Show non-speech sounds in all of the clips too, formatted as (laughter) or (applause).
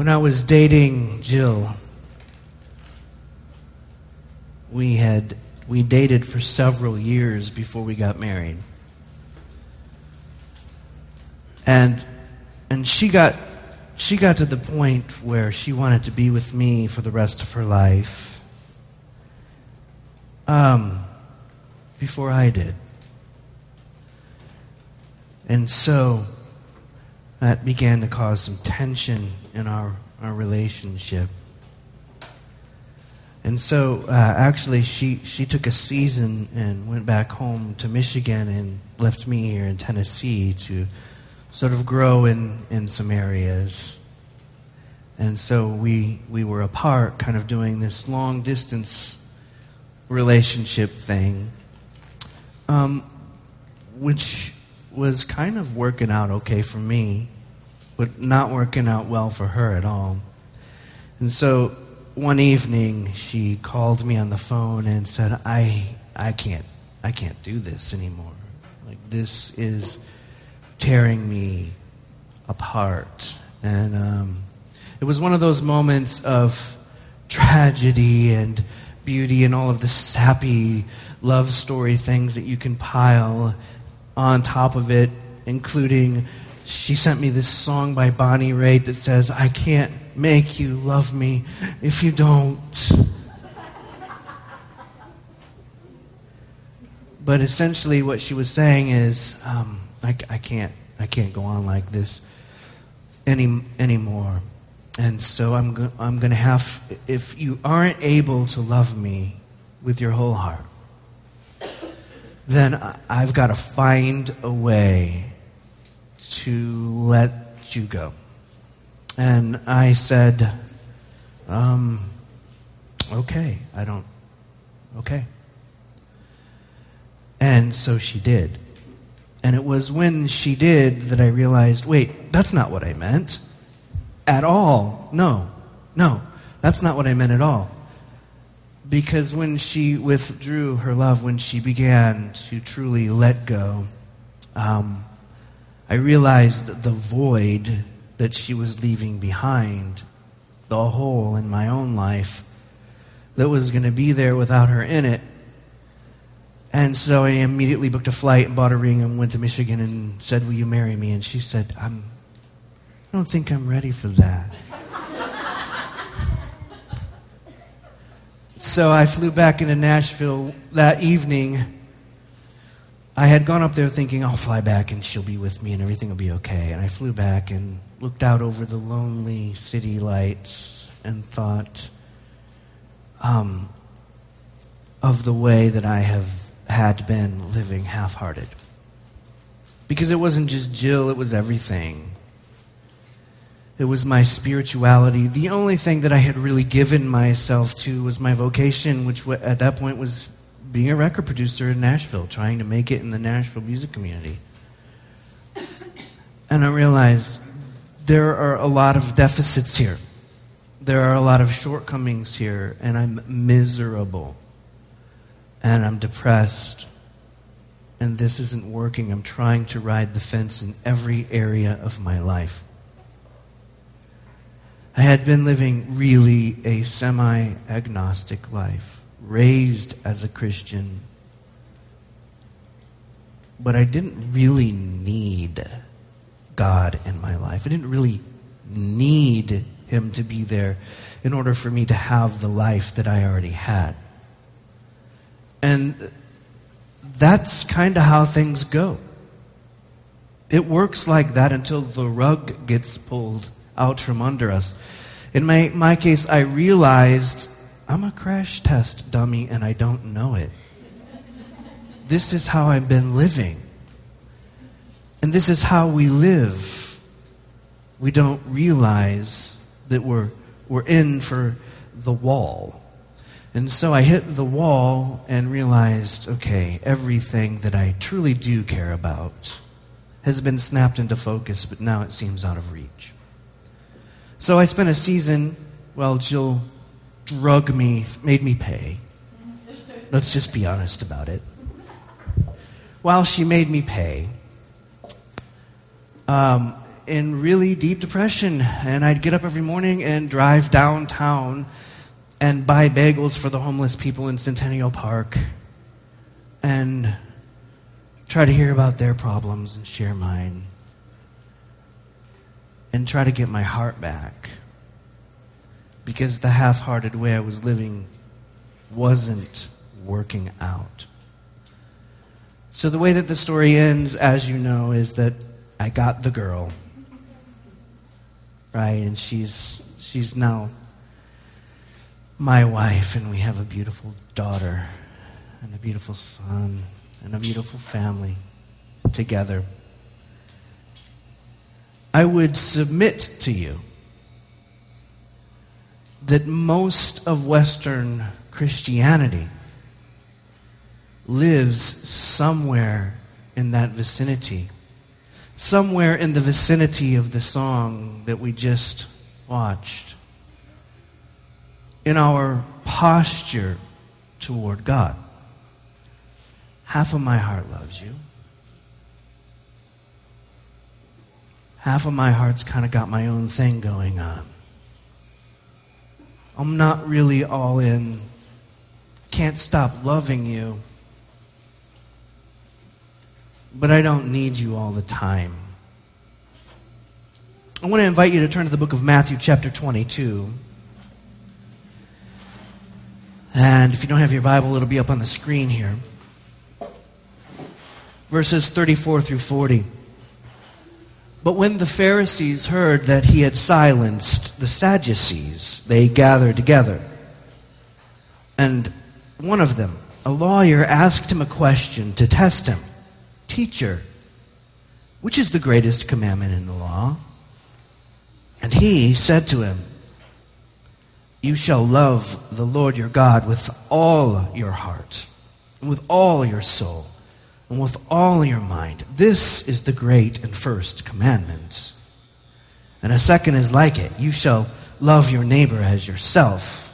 When I was dating Jill, we had we dated for several years before we got married. And and she got she got to the point where she wanted to be with me for the rest of her life. Um, before I did. And so that began to cause some tension in our, our relationship. And so, uh, actually, she, she took a season and went back home to Michigan and left me here in Tennessee to sort of grow in, in some areas. And so we, we were apart, kind of doing this long distance relationship thing, um, which was kind of working out okay for me, but not working out well for her at all. And so one evening she called me on the phone and said, I, I can't, I can't do this anymore. Like this is tearing me apart. And um, it was one of those moments of tragedy and beauty and all of the sappy love story things that you can pile on top of it, including she sent me this song by Bonnie Raitt that says, I can't make you love me if you don't. but essentially, what she was saying is, um, I, I, can't, I can't go on like this any anymore. And so I'm, go- I'm going to have, if you aren't able to love me with your whole heart, then I've got to find a way to let you go. And I said, um, okay, I don't, okay. And so she did. And it was when she did that I realized wait, that's not what I meant at all. No, no, that's not what I meant at all. Because when she withdrew her love, when she began to truly let go, um, I realized the void that she was leaving behind, the hole in my own life that was going to be there without her in it. And so I immediately booked a flight and bought a ring and went to Michigan and said, Will you marry me? And she said, I'm, I don't think I'm ready for that. So I flew back into Nashville that evening. I had gone up there thinking I'll fly back and she'll be with me and everything will be okay. And I flew back and looked out over the lonely city lights and thought um, of the way that I have had been living half hearted. Because it wasn't just Jill, it was everything. It was my spirituality. The only thing that I had really given myself to was my vocation, which at that point was being a record producer in Nashville, trying to make it in the Nashville music community. (coughs) And I realized there are a lot of deficits here. There are a lot of shortcomings here, and I'm miserable. And I'm depressed. And this isn't working. I'm trying to ride the fence in every area of my life. I had been living really a semi agnostic life, raised as a Christian, but I didn't really need God in my life. I didn't really need Him to be there in order for me to have the life that I already had. And that's kind of how things go. It works like that until the rug gets pulled out from under us. In my, my case, I realized I'm a crash test dummy and I don't know it. This is how I've been living. And this is how we live. We don't realize that we're, we're in for the wall. And so I hit the wall and realized okay, everything that I truly do care about has been snapped into focus, but now it seems out of reach. So I spent a season, well, Jill drug me, made me pay. Let's just be honest about it. While she made me pay, um, in really deep depression. And I'd get up every morning and drive downtown and buy bagels for the homeless people in Centennial Park and try to hear about their problems and share mine and try to get my heart back because the half hearted way I was living wasn't working out. So, the way that the story ends, as you know, is that I got the girl. Right? And she's, she's now my wife, and we have a beautiful daughter, and a beautiful son, and a beautiful family together. I would submit to you that most of Western Christianity lives somewhere in that vicinity. Somewhere in the vicinity of the song that we just watched. In our posture toward God. Half of my heart loves you. Half of my heart's kind of got my own thing going on. I'm not really all in. Can't stop loving you. But I don't need you all the time. I want to invite you to turn to the book of Matthew, chapter 22. And if you don't have your Bible, it'll be up on the screen here. Verses 34 through 40. But when the Pharisees heard that he had silenced the Sadducees, they gathered together. And one of them, a lawyer, asked him a question to test him Teacher, which is the greatest commandment in the law? And he said to him, You shall love the Lord your God with all your heart, with all your soul and with all your mind. This is the great and first commandment. And a second is like it you shall love your neighbor as yourself.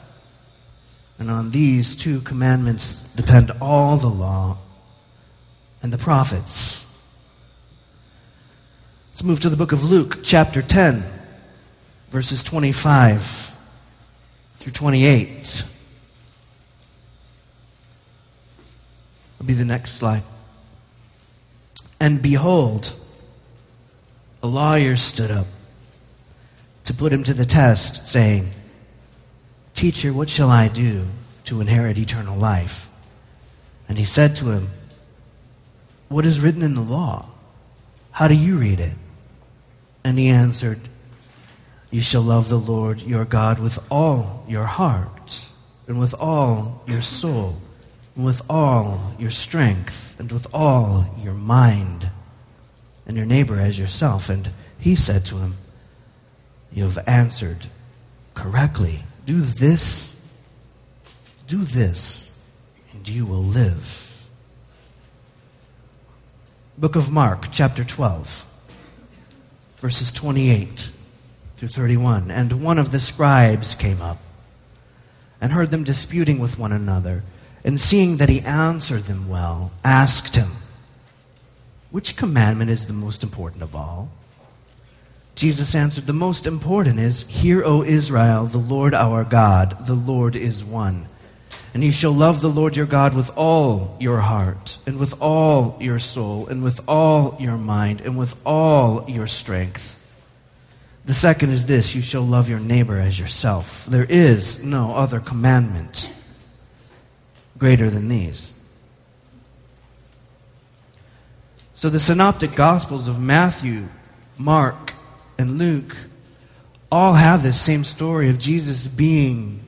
And on these two commandments depend all the law and the prophets. Let's move to the book of Luke, chapter 10, verses 25 through 28. Will be the next slide. And behold, a lawyer stood up to put him to the test, saying, Teacher, what shall I do to inherit eternal life? And he said to him, What is written in the law? How do you read it? And he answered, You shall love the Lord your God with all your heart, and with all your soul with all your strength and with all your mind, and your neighbor as yourself. And he said to him, You have answered correctly. Do this, do this, and you will live. Book of Mark, chapter 12, verses 28 through 31. And one of the scribes came up and heard them disputing with one another and seeing that he answered them well, asked him, Which commandment is the most important of all? Jesus answered, The most important is, Hear, O Israel, the Lord our God, the Lord is one. And you shall love the Lord your God with all your heart, and with all your soul, and with all your mind, and with all your strength. The second is this you shall love your neighbor as yourself. There is no other commandment greater than these. So the synoptic gospels of Matthew, Mark, and Luke all have this same story of Jesus being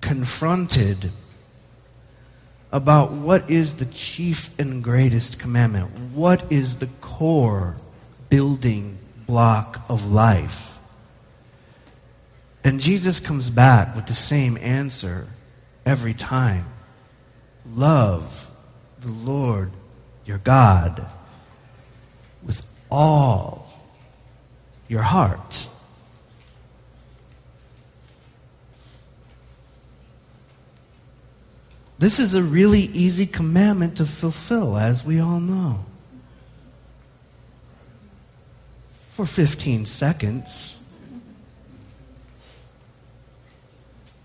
confronted about what is the chief and greatest commandment. What is the core building block of life? And Jesus comes back with the same answer every time love the Lord your God with all your heart. This is a really easy commandment to fulfill, as we all know. for 15 seconds.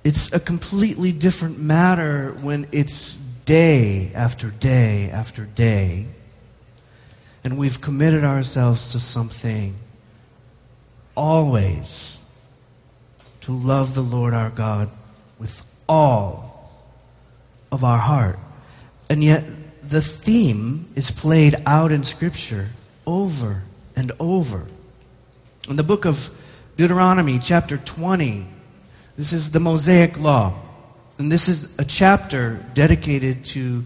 It's a completely different matter when it's day after day after day, and we've committed ourselves to something always to love the Lord our God with all of our heart. And yet, the theme is played out in Scripture over and over. In the book of Deuteronomy, chapter 20, this is the Mosaic Law. And this is a chapter dedicated to,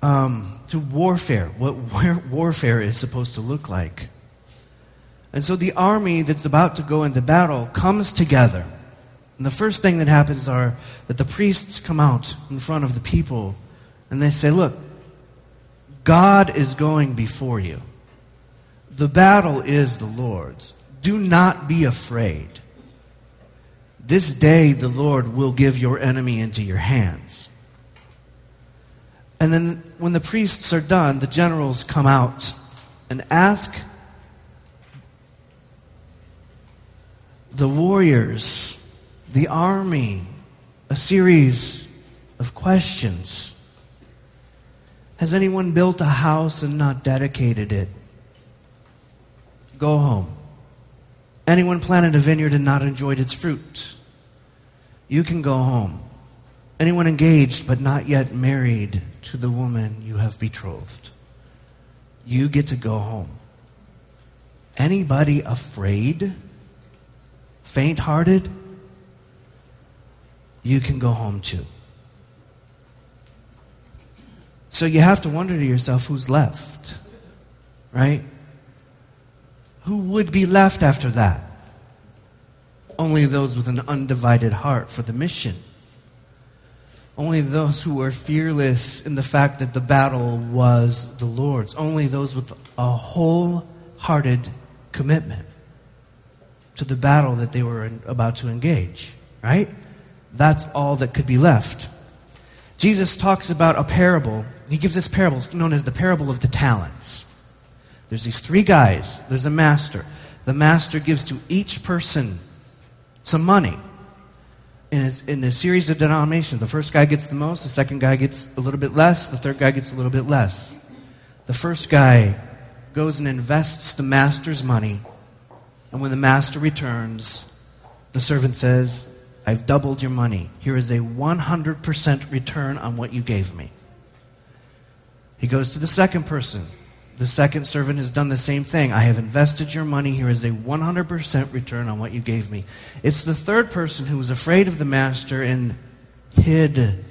um, to warfare, what (laughs) warfare is supposed to look like. And so the army that's about to go into battle comes together. And the first thing that happens are that the priests come out in front of the people and they say, Look, God is going before you. The battle is the Lord's. Do not be afraid. This day the Lord will give your enemy into your hands. And then when the priests are done, the generals come out and ask the warriors, the army, a series of questions. Has anyone built a house and not dedicated it? Go home. Anyone planted a vineyard and not enjoyed its fruit? You can go home. Anyone engaged but not yet married to the woman you have betrothed? You get to go home. Anybody afraid? Faint hearted? You can go home too. So you have to wonder to yourself who's left, right? Who would be left after that? Only those with an undivided heart for the mission. Only those who were fearless in the fact that the battle was the Lord's. Only those with a wholehearted commitment to the battle that they were about to engage, right? That's all that could be left. Jesus talks about a parable. He gives this parable known as the parable of the talents. There's these three guys, there's a master. The master gives to each person some money in a, in a series of denominations. The first guy gets the most, the second guy gets a little bit less, the third guy gets a little bit less. The first guy goes and invests the master's money, and when the master returns, the servant says, I've doubled your money. Here is a 100% return on what you gave me. He goes to the second person. The second servant has done the same thing. I have invested your money. Here is a 100% return on what you gave me. It's the third person who was afraid of the master and hid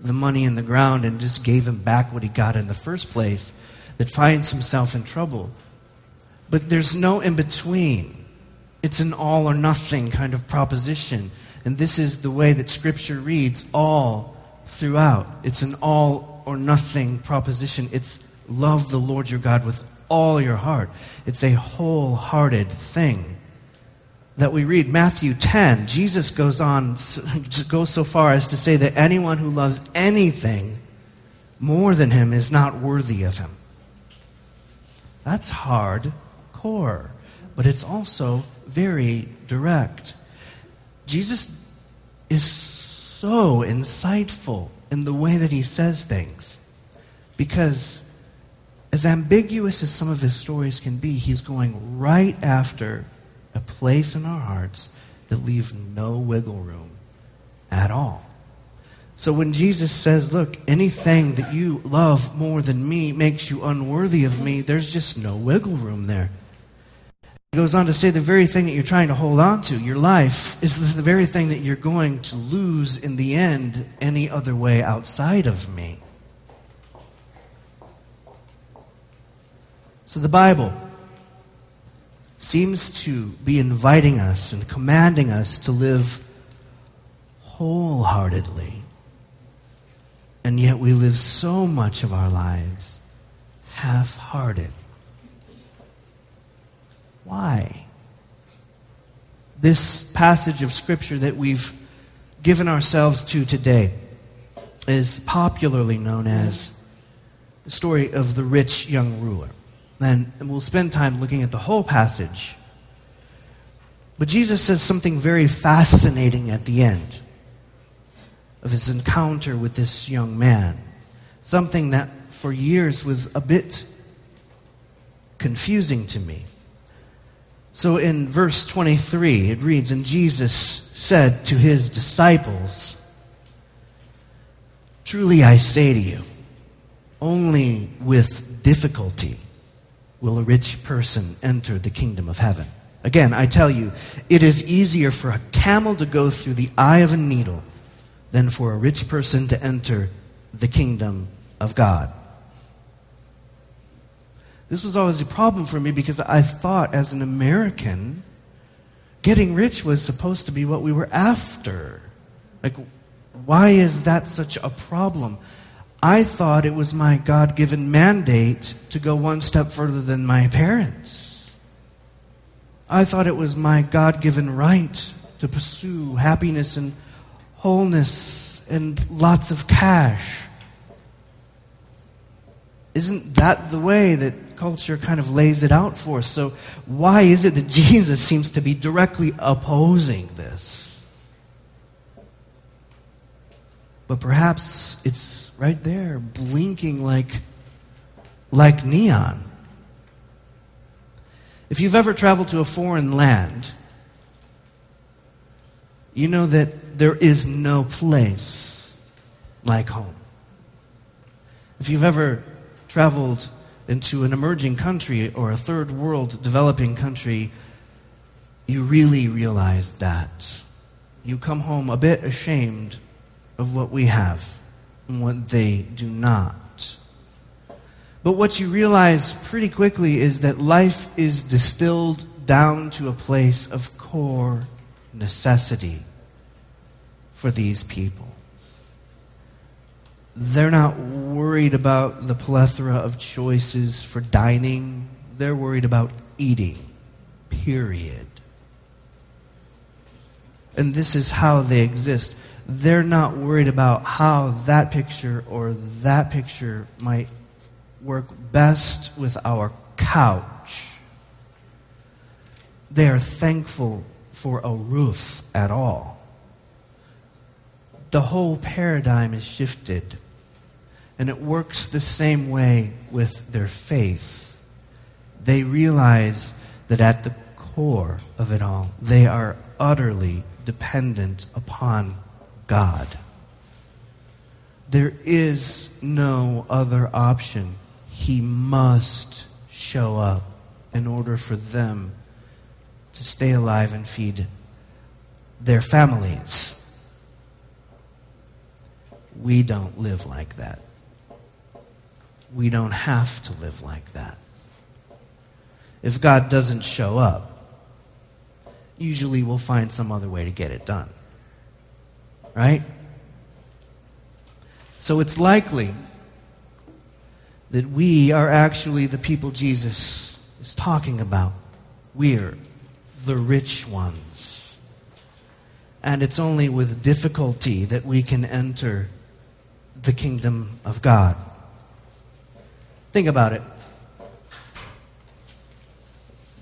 the money in the ground and just gave him back what he got in the first place that finds himself in trouble. But there's no in between. It's an all or nothing kind of proposition. And this is the way that Scripture reads all throughout. It's an all or nothing proposition. It's love the Lord your God with all your heart. It's a wholehearted thing that we read. Matthew 10, Jesus goes on, goes so far as to say that anyone who loves anything more than him is not worthy of him. That's hard core, but it's also very direct. Jesus is so insightful in the way that he says things because as ambiguous as some of his stories can be, he's going right after a place in our hearts that leaves no wiggle room at all. So when Jesus says, Look, anything that you love more than me makes you unworthy of me, there's just no wiggle room there. He goes on to say the very thing that you're trying to hold on to, your life, is the very thing that you're going to lose in the end any other way outside of me. So the Bible seems to be inviting us and commanding us to live wholeheartedly. And yet we live so much of our lives half hearted. Why? This passage of Scripture that we've given ourselves to today is popularly known as the story of the rich young ruler. And we'll spend time looking at the whole passage But Jesus says something very fascinating at the end of his encounter with this young man. Something that for years was a bit confusing to me. So in verse 23, it reads And Jesus said to his disciples, Truly I say to you, only with difficulty will a rich person enter the kingdom of heaven. Again, I tell you, it is easier for a camel to go through the eye of a needle than for a rich person to enter the kingdom of God. This was always a problem for me because I thought, as an American, getting rich was supposed to be what we were after. Like, why is that such a problem? I thought it was my God given mandate to go one step further than my parents. I thought it was my God given right to pursue happiness and wholeness and lots of cash. Isn't that the way that culture kind of lays it out for us? So, why is it that (laughs) Jesus seems to be directly opposing this? But perhaps it's right there, blinking like, like neon. If you've ever traveled to a foreign land, you know that there is no place like home. If you've ever traveled into an emerging country or a third world developing country, you really realize that. You come home a bit ashamed of what we have and what they do not. But what you realize pretty quickly is that life is distilled down to a place of core necessity for these people. They're not worried about the plethora of choices for dining, they're worried about eating, period. And this is how they exist they're not worried about how that picture or that picture might work best with our couch. They are thankful for a roof at all. The whole paradigm is shifted, and it works the same way with their faith. They realize that at the core of it all, they are utterly dependent upon God. There is no other option. He must show up in order for them to stay alive and feed their families. We don't live like that. We don't have to live like that. If God doesn't show up, usually we'll find some other way to get it done right? So it's likely that we are actually the people Jesus is talking about. We're the rich ones. And it's only with difficulty that we can enter the kingdom of God. Think about it.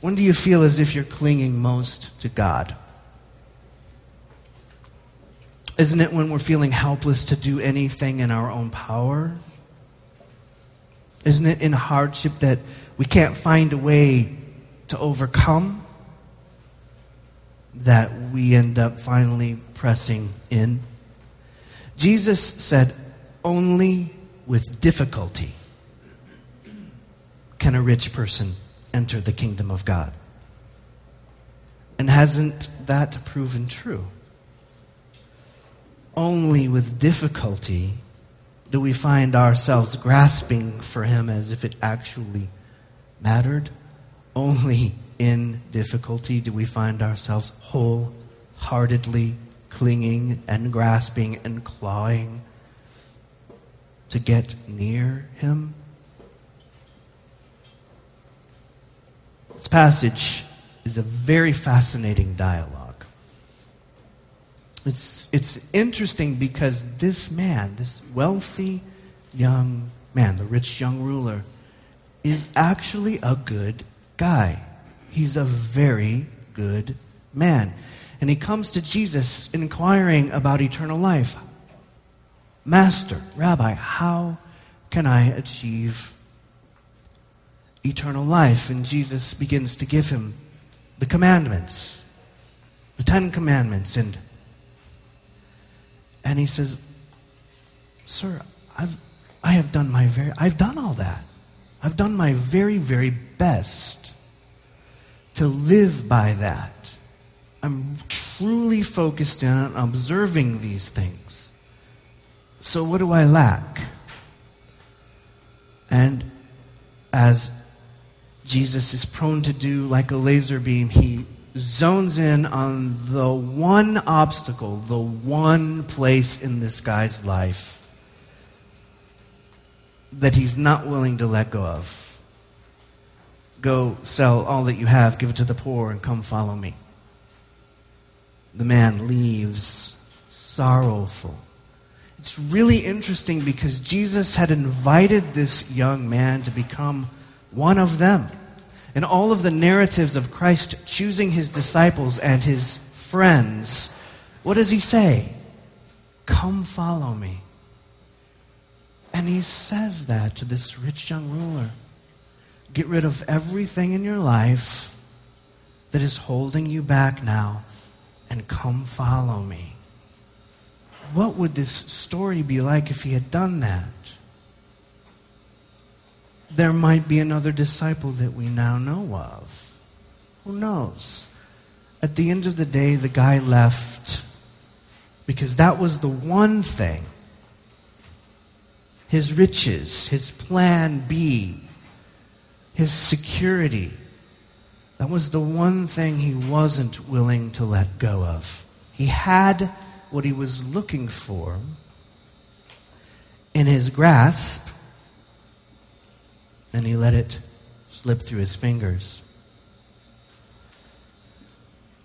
When do you feel as if you're clinging most to God? Isn't it when we're feeling helpless to do anything in our own power? Isn't it in hardship that we can't find a way to overcome? That we end up finally pressing in? Jesus said, Only with difficulty can a rich person enter the kingdom of God. And hasn't that proven true? Only with difficulty do we find ourselves grasping for Him as if it actually mattered. Only in difficulty do we find ourselves wholeheartedly clinging and grasping and clawing to get near Him. This passage is a very fascinating dialogue. It's, it's interesting because this man, this wealthy young man, the rich young ruler, is actually a good guy. He's a very good man. And he comes to Jesus inquiring about eternal life. Master, Rabbi, how can I achieve eternal life? And Jesus begins to give him the commandments, the Ten Commandments. And, and he says, Sir, I've, I have done my very, I've done all that. I've done my very, very best to live by that. I'm truly focused in on observing these things. So, what do I lack? And as Jesus is prone to do, like a laser beam, he zones in on the one obstacle, the one place in this guy's life that he's not willing to let go of. Go sell all that you have, give it to the poor, and come follow me. The man leaves sorrowful. It's really interesting because Jesus had invited this young man to become one of them. In all of the narratives of Christ choosing his disciples and his friends, what does he say? Come follow me. And he says that to this rich young ruler. Get rid of everything in your life that is holding you back now and come follow me. What would this story be like if he had done that? There might be another disciple that we now know of. Who knows? At the end of the day, the guy left because that was the one thing his riches, his plan B, his security. That was the one thing he wasn't willing to let go of. He had what he was looking for in his grasp, and he let it slip through his fingers.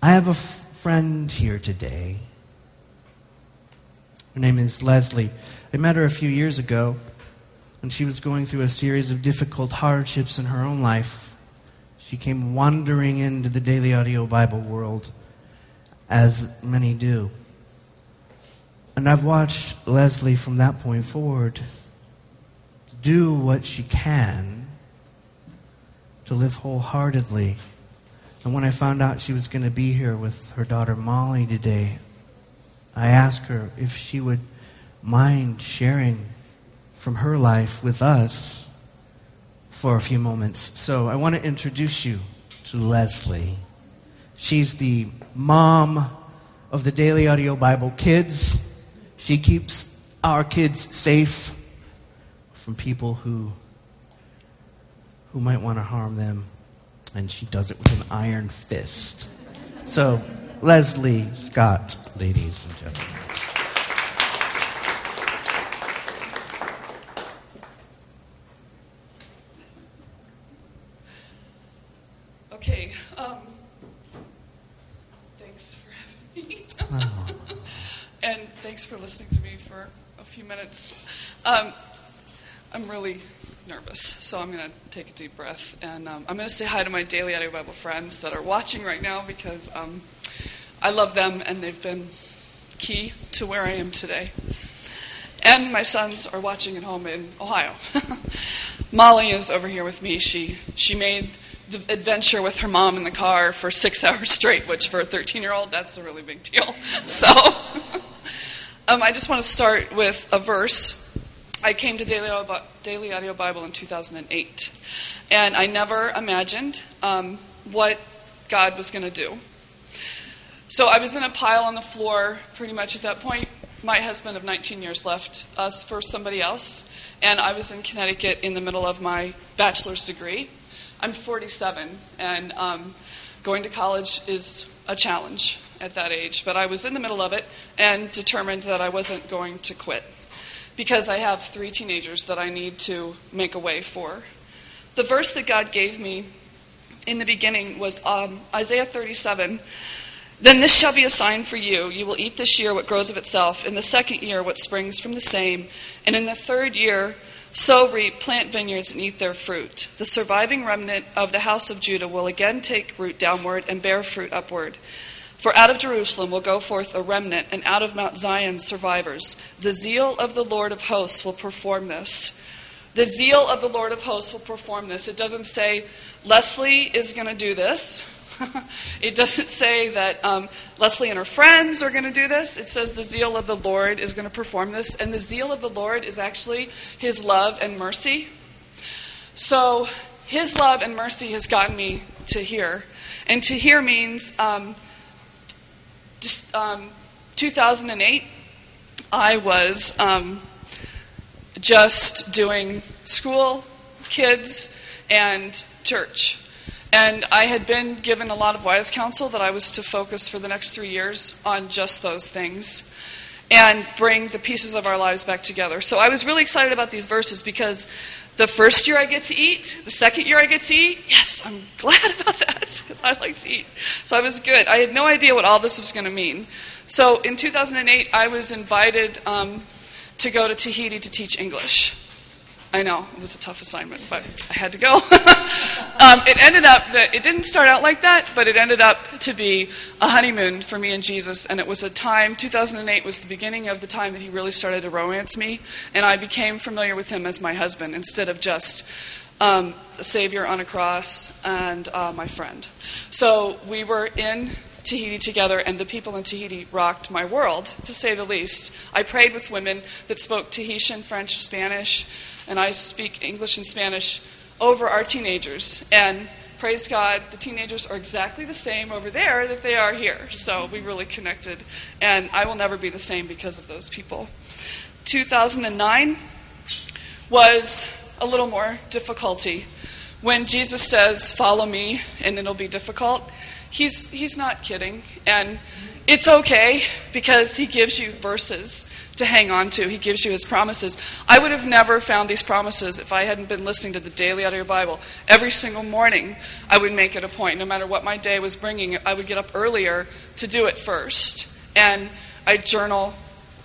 I have a f- friend here today. Her name is Leslie. I met her a few years ago when she was going through a series of difficult hardships in her own life. She came wandering into the daily audio Bible world, as many do. And I've watched Leslie from that point forward do what she can to live wholeheartedly. And when I found out she was going to be here with her daughter Molly today, I asked her if she would mind sharing from her life with us for a few moments. So I want to introduce you to Leslie. She's the mom of the Daily Audio Bible Kids. She keeps our kids safe from people who who might want to harm them, and she does it with an iron fist. So, Leslie Scott, ladies and gentlemen. Okay. Um, thanks for having me. oh. (laughs) and thanks for listening to me for a few minutes. Um, I'm really nervous, so I'm going to take a deep breath. And um, I'm going to say hi to my Daily Audio Bible friends that are watching right now because um, I love them and they've been key to where I am today. And my sons are watching at home in Ohio. (laughs) Molly is over here with me. She, she made the adventure with her mom in the car for six (laughs) hours straight, which for a 13 year old, that's a really big deal. (laughs) So. Um, I just want to start with a verse. I came to Daily Audio, Daily Audio Bible in 2008, and I never imagined um, what God was going to do. So I was in a pile on the floor pretty much at that point. My husband of 19 years left us for somebody else, and I was in Connecticut in the middle of my bachelor's degree. I'm 47, and um, going to college is a challenge at that age, but I was in the middle of it and determined that I wasn't going to quit because I have three teenagers that I need to make a way for. The verse that God gave me in the beginning was um, Isaiah 37. Then this shall be a sign for you. You will eat this year what grows of itself, in the second year what springs from the same, and in the third year sow, reap, plant vineyards, and eat their fruit. The surviving remnant of the house of Judah will again take root downward and bear fruit upward. For out of Jerusalem will go forth a remnant, and out of Mount Zion survivors. The zeal of the Lord of hosts will perform this. The zeal of the Lord of hosts will perform this. It doesn't say Leslie is going to do this. (laughs) it doesn't say that um, Leslie and her friends are going to do this. It says the zeal of the Lord is going to perform this. And the zeal of the Lord is actually his love and mercy. So his love and mercy has gotten me to here. And to here means. Um, um, 2008, I was um, just doing school, kids, and church. And I had been given a lot of wise counsel that I was to focus for the next three years on just those things and bring the pieces of our lives back together. So I was really excited about these verses because the first year I get to eat, the second year I get to eat, yes, I'm glad (laughs) about that because I like to eat. So I was good. I had no idea what all this was going to mean. So in 2008, I was invited um, to go to Tahiti to teach English. I know, it was a tough assignment, but I had to go. (laughs) um, it ended up that it didn't start out like that, but it ended up to be a honeymoon for me and Jesus. And it was a time, 2008 was the beginning of the time that he really started to romance me. And I became familiar with him as my husband instead of just um, a Savior on a cross and uh, my friend. So we were in Tahiti together, and the people in Tahiti rocked my world, to say the least. I prayed with women that spoke Tahitian, French, Spanish and I speak English and Spanish over our teenagers. And praise God, the teenagers are exactly the same over there that they are here. So we really connected. And I will never be the same because of those people. 2009 was a little more difficulty. When Jesus says, Follow me, and it'll be difficult, he's, he's not kidding. And it's okay because he gives you verses to hang on to. He gives you his promises. I would have never found these promises if I hadn't been listening to the daily audio Bible. Every single morning, I would make it a point, no matter what my day was bringing, I would get up earlier to do it first. And I journal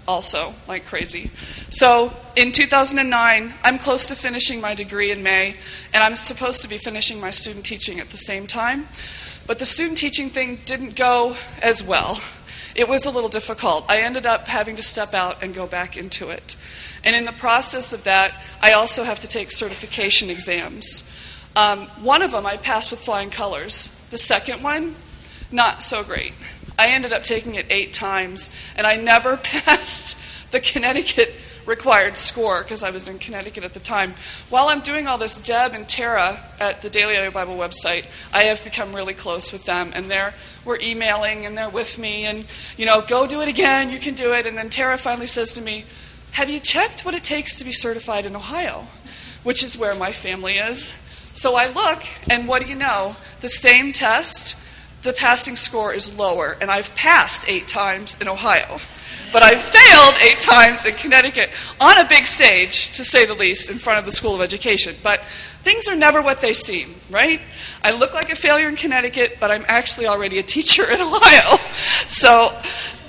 also like crazy. So in 2009, I'm close to finishing my degree in May, and I'm supposed to be finishing my student teaching at the same time. But the student teaching thing didn't go as well it was a little difficult. I ended up having to step out and go back into it. And in the process of that, I also have to take certification exams. Um, one of them I passed with flying colors. The second one, not so great. I ended up taking it eight times, and I never (laughs) passed the Connecticut required score because I was in Connecticut at the time. While I'm doing all this, Deb and Tara at the Daily Audio Bible website, I have become really close with them, and they're we're emailing and they're with me, and you know, go do it again, you can do it. And then Tara finally says to me, "Have you checked what it takes to be certified in Ohio?" Which is where my family is. So I look, and what do you know? The same test, the passing score is lower, and I've passed eight times in Ohio but I failed eight times in Connecticut on a big stage, to say the least, in front of the School of Education. But things are never what they seem, right? I look like a failure in Connecticut, but I'm actually already a teacher in (laughs) Ohio. So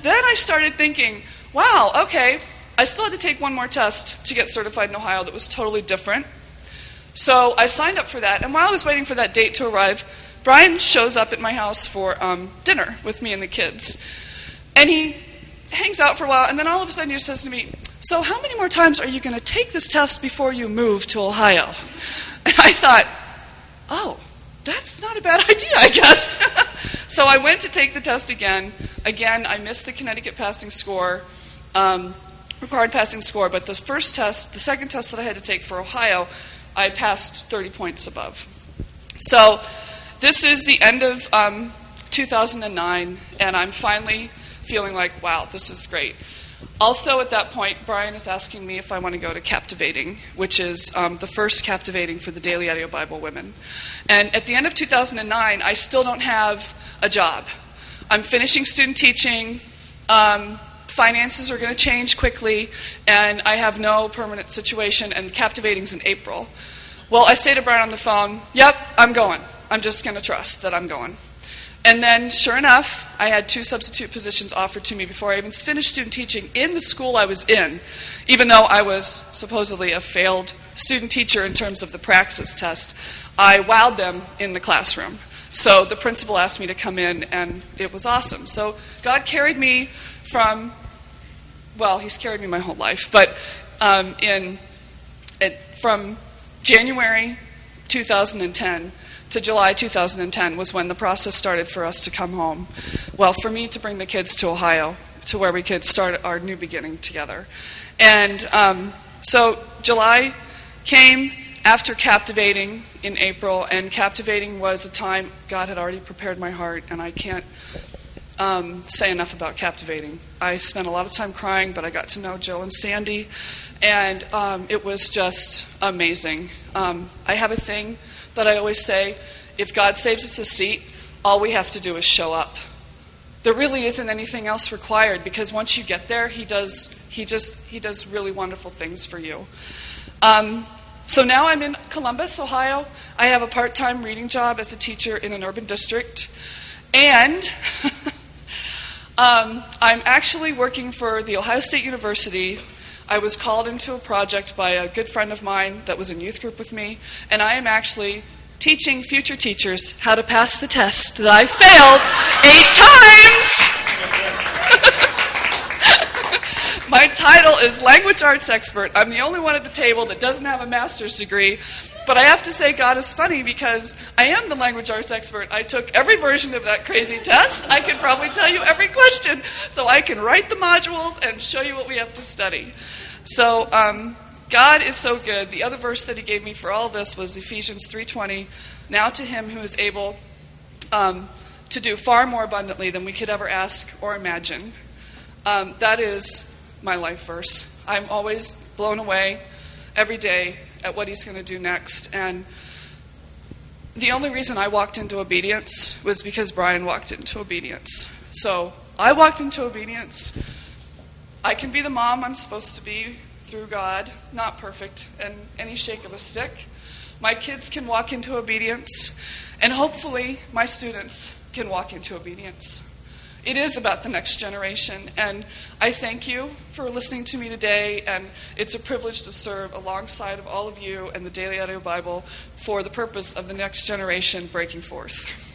then I started thinking, wow, okay, I still had to take one more test to get certified in Ohio that was totally different. So I signed up for that, and while I was waiting for that date to arrive, Brian shows up at my house for um, dinner with me and the kids. And he hangs out for a while, and then all of a sudden he says to me, So, how many more times are you going to take this test before you move to Ohio? And I thought, Oh, that's not a bad (laughs) idea, I guess. (laughs) so I went to take the test again. Again, I missed the Connecticut passing score, um, required passing score, but the first test, the second test that I had to take for Ohio, I passed 30 points above. So this is the end of um, 2009, and I'm finally feeling like, wow, this is great. Also, at that point, Brian is asking me if I want to go to Captivating, which is um, the first Captivating for the Daily Audio Bible women. And at the end of 2009, I still don't have a job. I'm finishing student teaching. Um, finances are going to change quickly, and I have no permanent situation, and Captivating's in April. Well, I say to Brian on the phone, Yep, I'm going. I'm just going to trust that I'm going. And then, sure enough, I had two substitute positions offered to me before I even finished student teaching in the school I was in, even though I was supposedly a failed student teacher in terms of the praxis test. I wowed them in the classroom. So the principal asked me to come in, and it was awesome. So God carried me from, well, He's carried me my whole life, but um, in from January 2010 to July 2010 was when the process started for us to come home. Well, for me to bring the kids to Ohio, to where we could start our new beginning together. And um, so July came after captivating in April, and captivating was a time God had already prepared my heart, and I can't um, say enough about captivating. I spent a lot of time crying, but I got to know Joe and Sandy, and um, it was just amazing. Um, I have a thing that I always say if God saves us a seat, all we have to do is show up. There really isn't anything else required because once you get there, He does, he just, he does really wonderful things for you. Um, so now I'm in Columbus, Ohio. I have a part time reading job as a teacher in an urban district. And (laughs) um, I'm actually working for The Ohio State University. I was called into a project by a good friend of mine that was in youth group with me, and I am actually teaching future teachers how to pass the test that I failed eight times. (laughs) My title is Language Arts Expert. I'm the only one at the table that doesn't have a master's degree, but I have to say, God is funny because I am the language arts expert. I took every version of that crazy test. I could probably tell you every question. So I can write the modules and show you what we have to study. So um, God is so good. The other verse that He gave me for all this was Ephesians 3:20. Now to Him who is able um, to do far more abundantly than we could ever ask or imagine. Um, that is my life verse. I'm always blown away every day at what he's going to do next. And the only reason I walked into obedience was because Brian walked into obedience. So I walked into obedience. I can be the mom I'm supposed to be through God, not perfect, and any shake of a stick. My kids can walk into obedience, and hopefully my students can walk into obedience. It is about the next generation. And I thank you for listening to me today. And it's a privilege to serve alongside of all of you and the Daily Audio Bible for the purpose of the next generation breaking forth.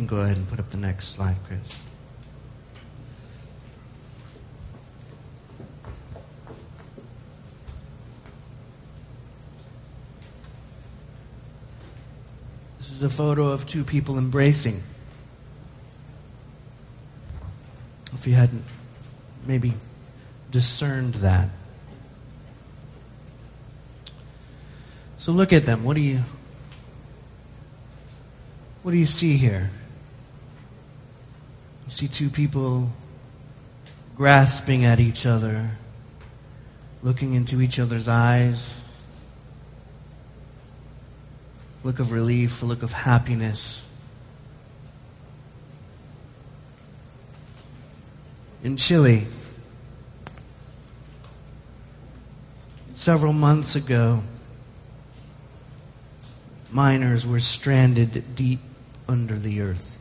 Can go ahead and put up the next slide, Chris. This is a photo of two people embracing. If you hadn't maybe discerned that. So look at them. What do you what do you see here? You see two people grasping at each other, looking into each other's eyes. Look of relief, a look of happiness. In Chile, several months ago, miners were stranded deep under the earth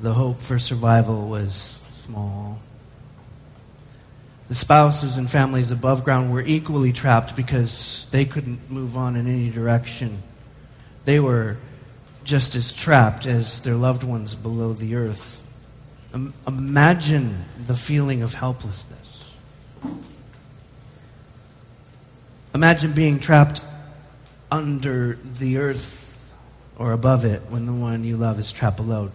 the hope for survival was small. The spouses and families above ground were equally trapped because they couldn't move on in any direction. They were just as trapped as their loved ones below the earth. imagine the feeling of helplessness. Imagine being trapped under the earth or above it when the one you love is trapped below.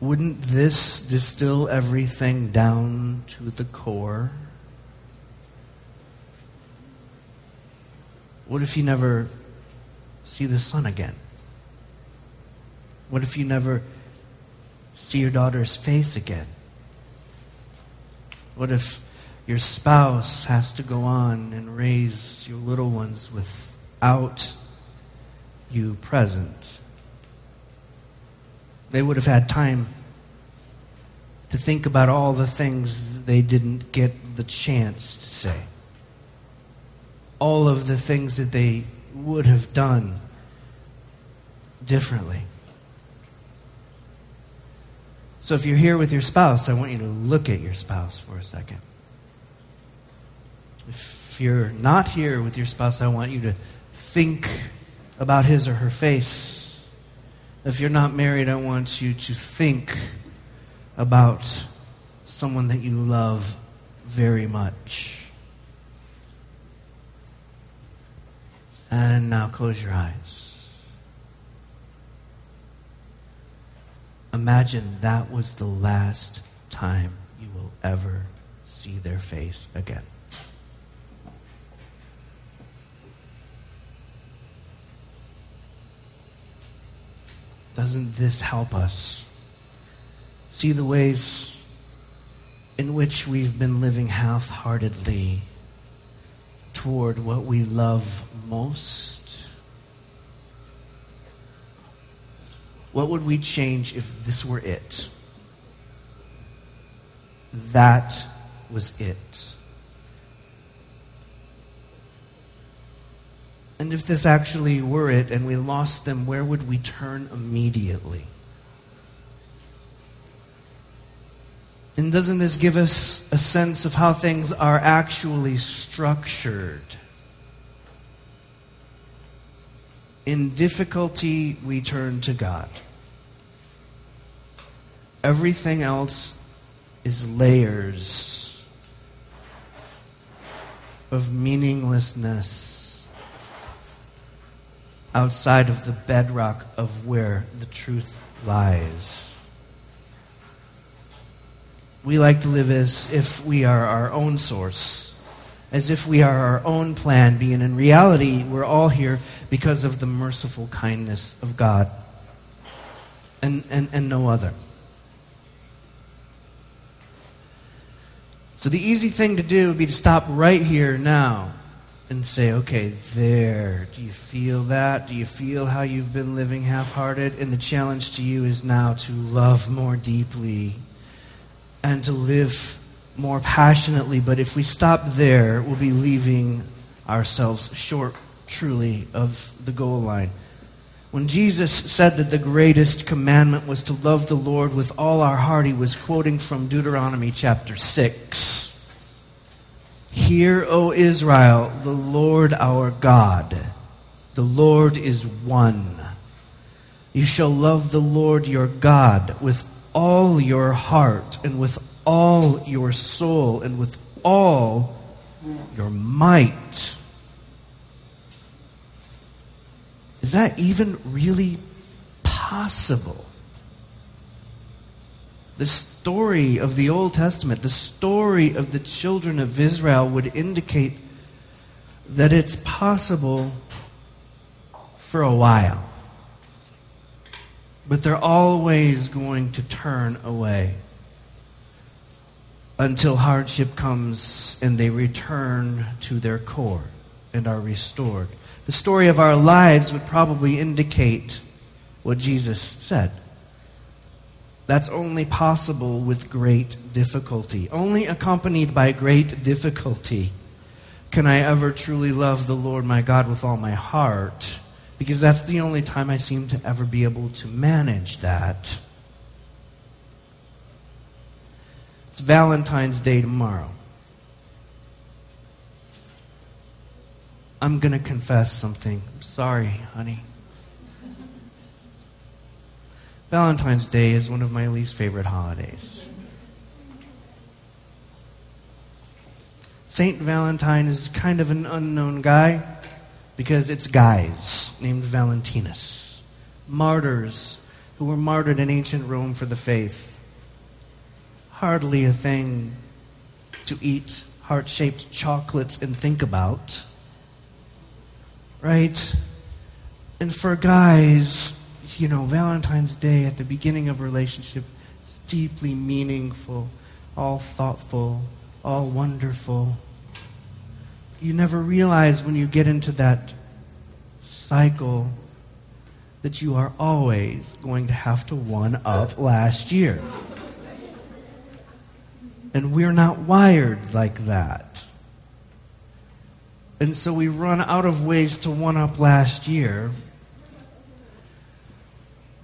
Wouldn't this distill everything down to the core? What if you never see the sun again? What if you never see your daughter's face again? What if your spouse has to go on and raise your little ones without you present? They would have had time to think about all the things they didn't get the chance to say. all of the things that they would have done differently. So if you're here with your spouse, I want you to look at your spouse for a second. If you're not here with your spouse, I want you to think about his or her face. If you're not married, I want you to think about someone that you love very much. And now close your eyes. Imagine that was the last time you will ever see their face again. Doesn't this help us see the ways in which we've been living half heartedly toward what we love most? What would we change if this were it? That was it. And if this actually were it and we lost them, where would we turn immediately? And doesn't this give us a sense of how things are actually structured? In difficulty, we turn to God. Everything else is layers of meaninglessness outside of the bedrock of where the truth lies. We like to live as if we are our own source, as if we are our own plan B, and in reality, we're all here because of the merciful kindness of God and, and, and no other. So, the easy thing to do would be to stop right here now and say, okay, there. Do you feel that? Do you feel how you've been living half hearted? And the challenge to you is now to love more deeply and to live more passionately. But if we stop there, we'll be leaving ourselves short, truly, of the goal line. When Jesus said that the greatest commandment was to love the Lord with all our heart, he was quoting from Deuteronomy chapter 6. Hear, O Israel, the Lord our God, the Lord is one. You shall love the Lord your God with all your heart and with all your soul and with all your might. Is that even really possible? the story of the Old Testament, the story of the children of Israel would indicate that it's possible for a while. But they're always going to turn away until hardship comes and they return to their core and are restored. The story of our lives would probably indicate what Jesus said. That's only possible with great difficulty. Only accompanied by great difficulty can I ever truly love the Lord my God with all my heart, because that's the only time I seem to ever be able to manage that. It's Valentine's Day tomorrow. I'm going to confess something. sorry, honey. Valentine's Day is one of my least favorite holidays. Saint Valentine is kind of an unknown guy because it's guys named Valentinus, martyrs who were martyred in ancient Rome for the faith. Hardly a thing to eat heart shaped chocolates and think about. Right? And for guys, you know, Valentine's Day at the beginning of a relationship is deeply meaningful, all thoughtful, all wonderful. You never realize when you get into that cycle that you are always going to have to one up last year. And we're not wired like that. And so we run out of ways to one up last year.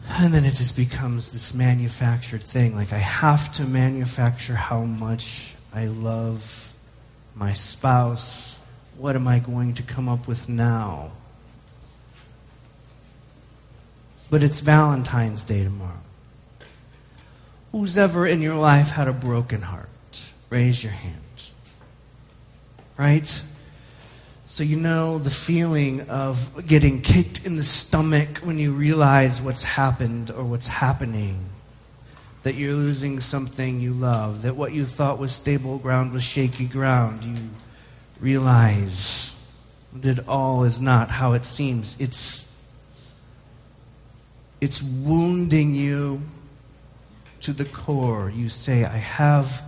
And then it just becomes this manufactured thing. Like, I have to manufacture how much I love my spouse. What am I going to come up with now? But it's Valentine's Day tomorrow. Who's ever in your life had a broken heart? Raise your hand. Right? So you know the feeling of getting kicked in the stomach when you realize what's happened or what's happening. That you're losing something you love. That what you thought was stable ground was shaky ground. You realize that all is not how it seems. It's it's wounding you to the core. You say, I have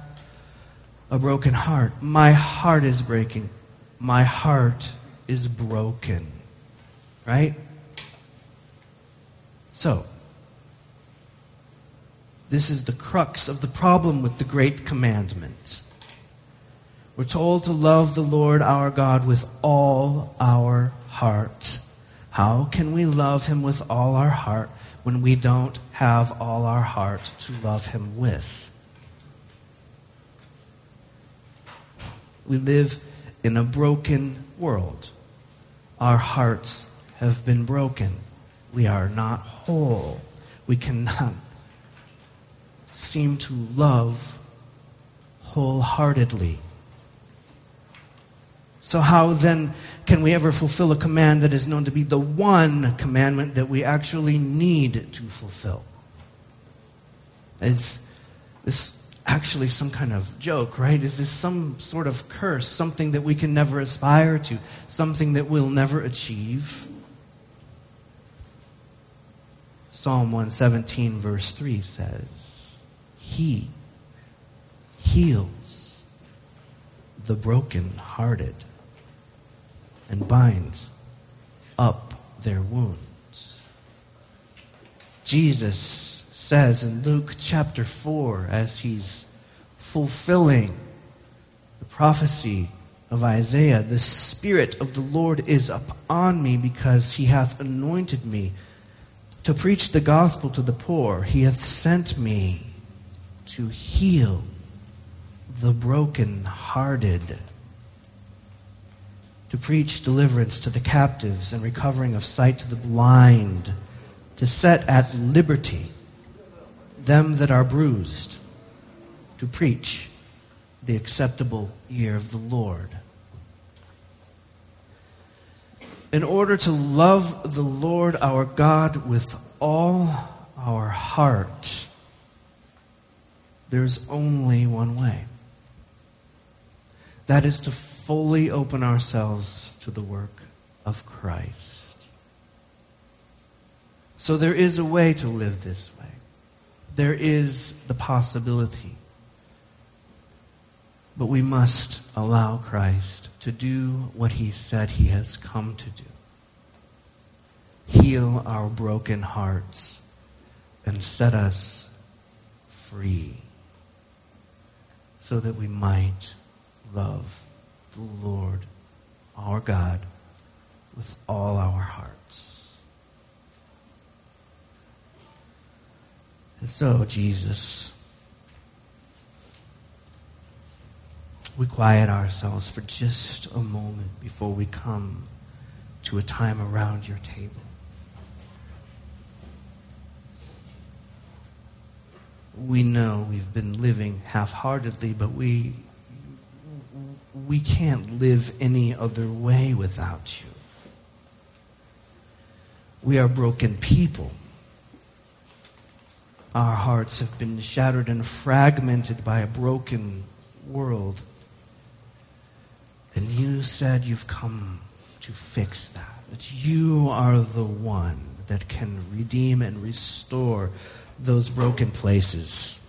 a broken heart. My heart is breaking. My heart is broken. Right? So, this is the crux of the problem with the great commandment. We're told to love the Lord our God with all our heart. How can we love him with all our heart when we don't have all our heart to love him with? We live in a broken world. Our hearts have been broken. We are not whole. We cannot seem to love wholeheartedly. So, how then can we ever fulfill a command that is known to be the one commandment that we actually need to fulfill? Is this actually some kind of joke, right? Is this some sort of curse, something that we can never aspire to, something that we'll never achieve? Psalm 117, verse 3 says, He heals the broken-hearted and binds up their wounds. Jesus says in Luke chapter 4 as he's fulfilling the prophecy of Isaiah The Spirit of the Lord is upon me because he hath anointed me to preach the gospel to the poor. He hath sent me to heal the broken-hearted, to preach deliverance to the captives and recovering of sight to the blind, to set at liberty them that are bruised, to preach the acceptable year of the Lord. In order to love the Lord our God with all our heart, there's only one way. That is to fully open ourselves to the work of Christ. So there is a way to live this way there is the possibility. But we must allow Christ to do what he said he has come to do heal our broken hearts and set us free so that we might love the Lord our God with all our hearts. And so, Jesus, we quiet ourselves for just a moment before we come to a time around your table. We know we've been living half heartedly, but we, we can't live any other way without you. We are broken people. Our hearts have been shattered and fragmented by a broken world. And you said you've come to fix that. That you are the one that can redeem and restore those broken places.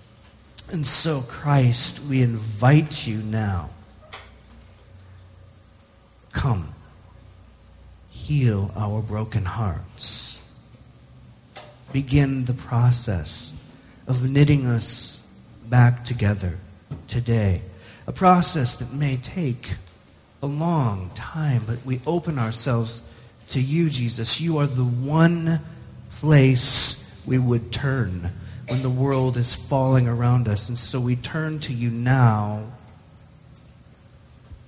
And so, Christ, we invite you now. Come, heal our broken hearts begin the process of knitting us back together today. A process that may take a long time, but we open ourselves to you, Jesus. You are the one place we would turn when the world is falling around us. And so we turn to you now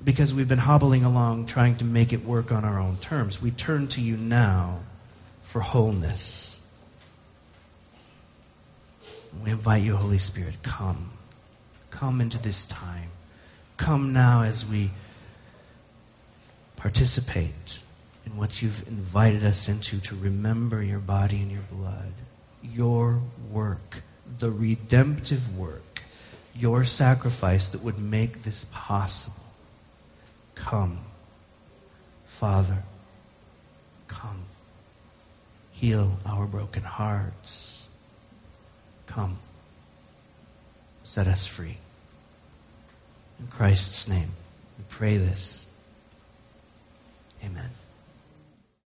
because we've been hobbling along trying to make it work on our own terms. We turn to you now for wholeness. We invite you, Holy Spirit, come. Come into this time. Come now as we participate in what you've invited us into to remember your body and your blood, your work, the redemptive work, your sacrifice that would make this possible. Come, Father, come. Heal our broken hearts. Come, set us free. In Christ's name, we pray this. Amen.